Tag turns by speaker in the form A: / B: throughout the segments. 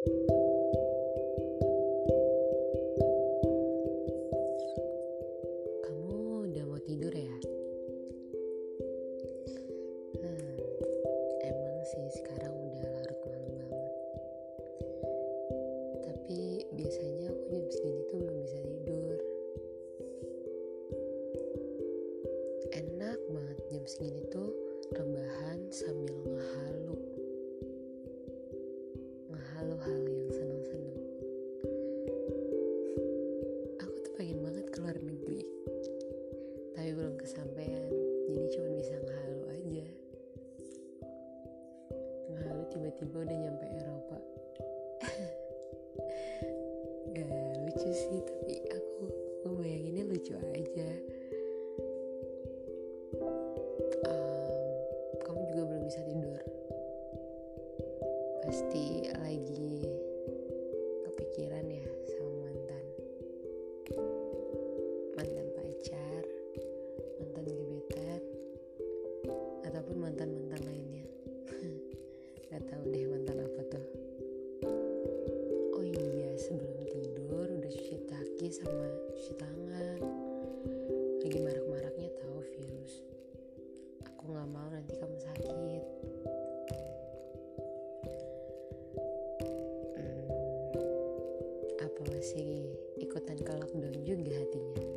A: Kamu udah mau tidur ya? Hmm, emang sih sekarang udah larut malam banget. Tapi biasanya aku jam segini tuh belum bisa tidur. Enak banget jam segini tuh rebahan sambil ngehalu. Ngehalu hal yang seneng-seneng. Aku tuh pengen banget keluar negeri. Tapi belum kesampaian. Jadi cuma bisa ngehalu aja. Ngehalu tiba-tiba udah nyampe Eropa. Gak lucu sih tapi aku aku bayanginnya lucu aja ataupun mantan-mantan lainnya. Nggak tahu deh mantan apa tuh. Oh iya sebelum tidur udah cuci kaki sama cuci tangan. Lagi marak-maraknya tahu virus. Aku nggak mau nanti kamu sakit. Hmm, apa masih ikutan ke lockdown juga hatinya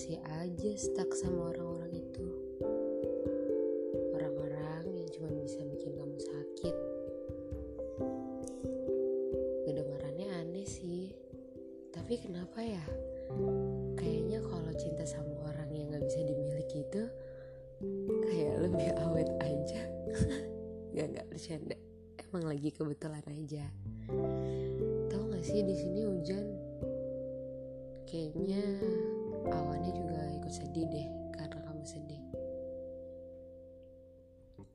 A: masih aja stuck sama orang-orang itu. Orang-orang yang cuma bisa bikin kamu sakit. Kedengarannya aneh sih. Tapi kenapa ya? Kayaknya kalau cinta sama orang yang nggak bisa dimiliki itu kayak lebih awet aja. Nggak nggak bercanda. Emang lagi kebetulan aja. Tahu nggak sih di sini hujan? Kayaknya awannya juga ikut sedih deh karena kamu sedih.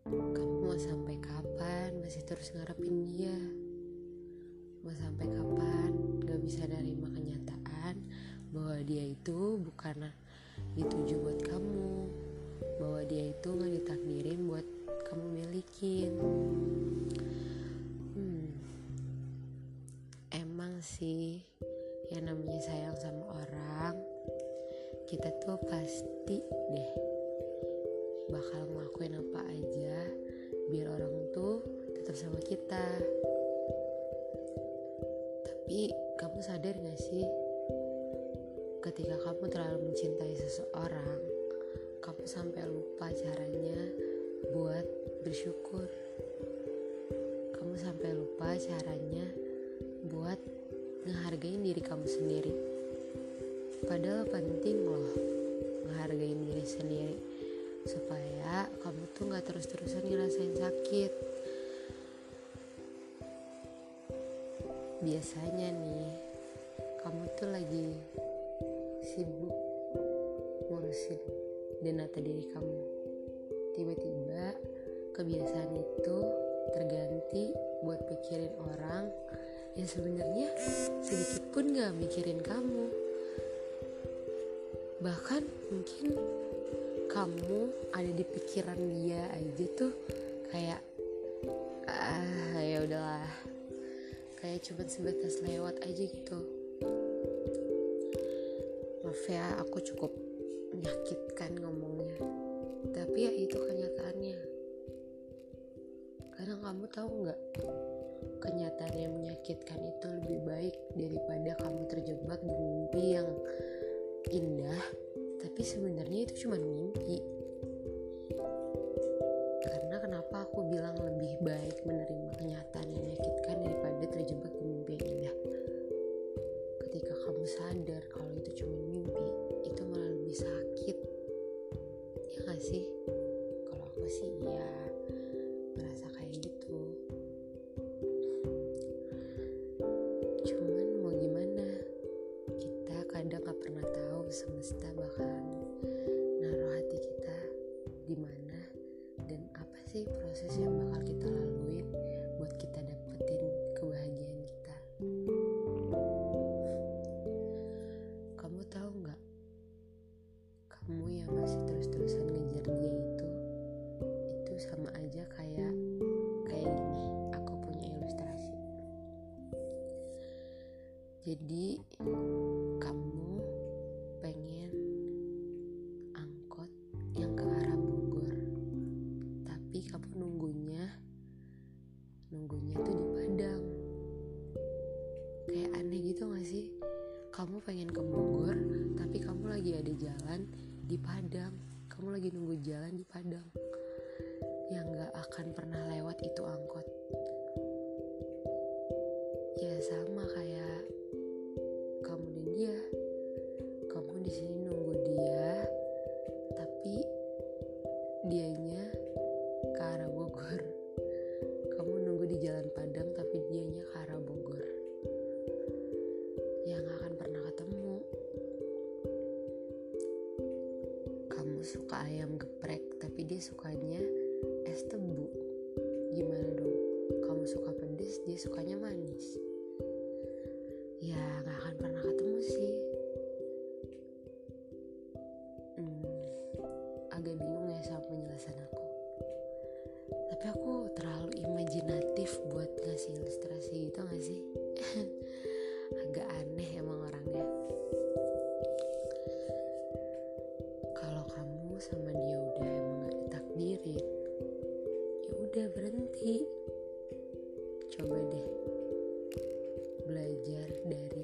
A: Kamu mau sampai kapan? Masih terus ngarepin dia. Mau sampai kapan? Gak bisa nerima kenyataan bahwa dia itu bukan dituju buat kamu. Bahwa dia itu gak ditakdirin buat kamu milikin. Hmm, emang sih yang namanya sayang sama orang kita tuh pasti deh bakal ngelakuin apa aja biar orang tuh tetap sama kita. Tapi kamu sadar gak sih? Ketika kamu terlalu mencintai seseorang kamu sampai lupa caranya buat bersyukur. Kamu sampai lupa caranya buat ngehargain diri kamu sendiri padahal penting loh ngehargain diri sendiri supaya kamu tuh nggak terus-terusan ngerasain sakit. Biasanya nih kamu tuh lagi sibuk ngurusin denata diri kamu. Tiba-tiba kebiasaan itu terganti buat pikirin orang yang sebenarnya sedikit pun gak mikirin kamu bahkan mungkin kamu ada di pikiran dia aja tuh kayak ah ya udahlah. Kayak cuma sebatas lewat aja gitu. Maaf ya aku cukup menyakitkan ngomongnya. Tapi ya itu kenyataannya. Kadang kamu tahu nggak kenyataan yang menyakitkan itu lebih baik daripada kamu terjebak di mimpi yang indah tapi sebenarnya itu cuma mimpi jadi kamu pengen angkot yang ke arah Bogor. Tapi kamu nunggunya nunggunya tuh di Padang. Kayak aneh gitu gak sih? Kamu pengen ke Bogor tapi kamu lagi ada jalan di Padang. Kamu lagi nunggu jalan di Padang yang gak akan pernah lewat itu angkot. Ya sama. suka ayam geprek tapi dia sukanya es tebu. Gimana dong? Kamu suka pedes dia sukanya belajar dari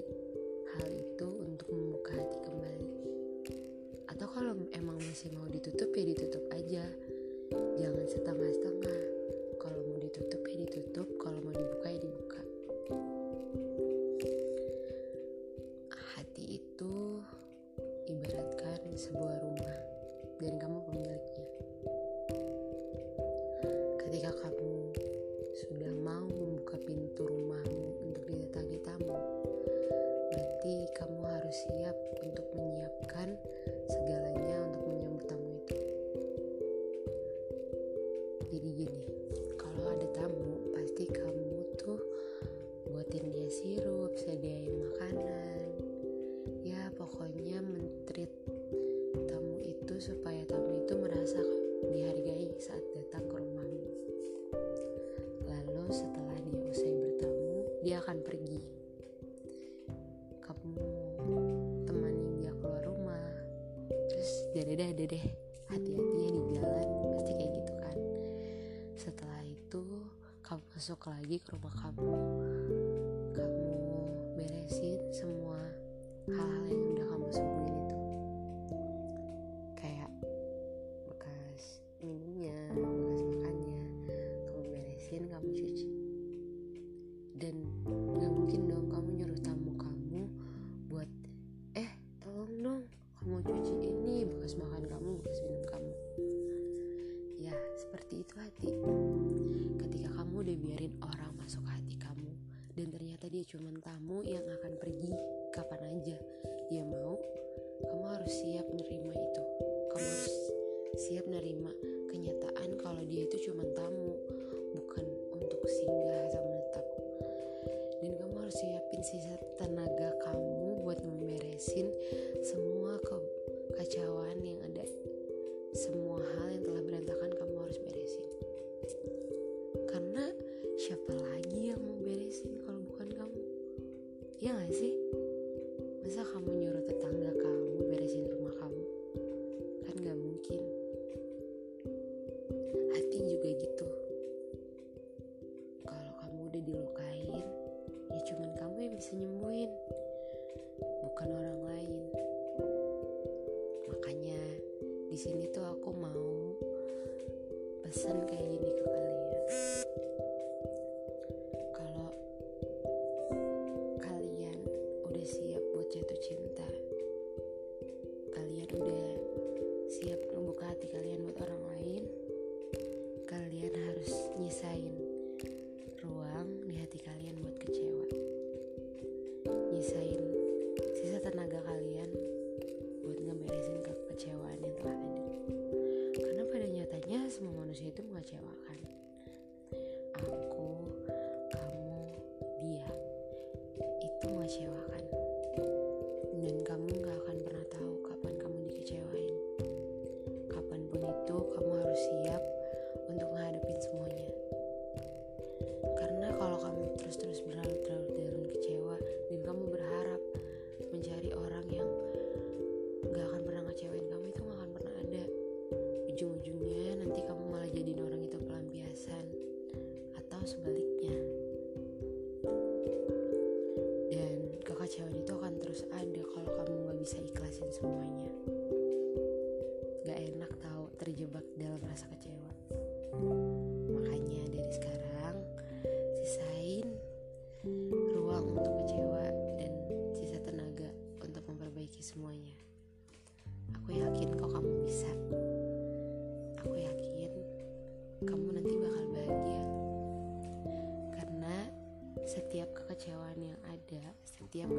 A: masuk lagi ke rumah kamu. Kamu beresin semua hal-hal yang cuman tamu yang masa kamu nyuruh tetangga kamu beresin rumah kamu? Kan gak mungkin. Hati juga gitu. Kalau kamu udah dilukain ya cuman kamu yang bisa nyembuhin bukan orang lain. Makanya di sini tuh aku mau pesan kayak gini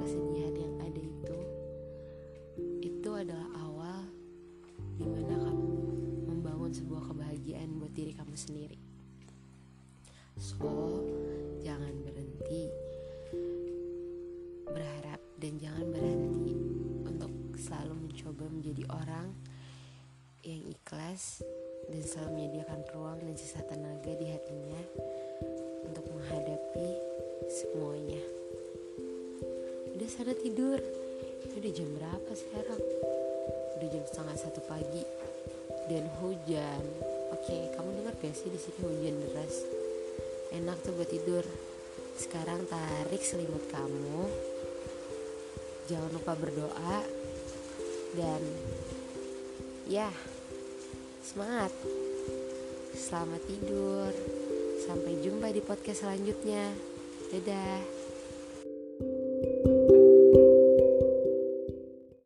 A: kesedihan yang ada itu itu adalah awal di mana kamu membangun sebuah kebahagiaan buat diri kamu sendiri so jangan berhenti berharap dan jangan berhenti untuk selalu mencoba menjadi orang yang ikhlas dan selalu menyediakan ruang dan sisa tenaga di hatinya untuk menghadapi semuanya. Udah sana tidur. Ini udah jam berapa sekarang? Udah jam setengah satu pagi dan hujan. Oke, kamu dengar gak sih di sini hujan deras? Enak tuh buat tidur. Sekarang tarik selimut kamu. Jangan lupa berdoa dan ya semangat. Selamat tidur. Sampai jumpa di podcast selanjutnya. Dadah.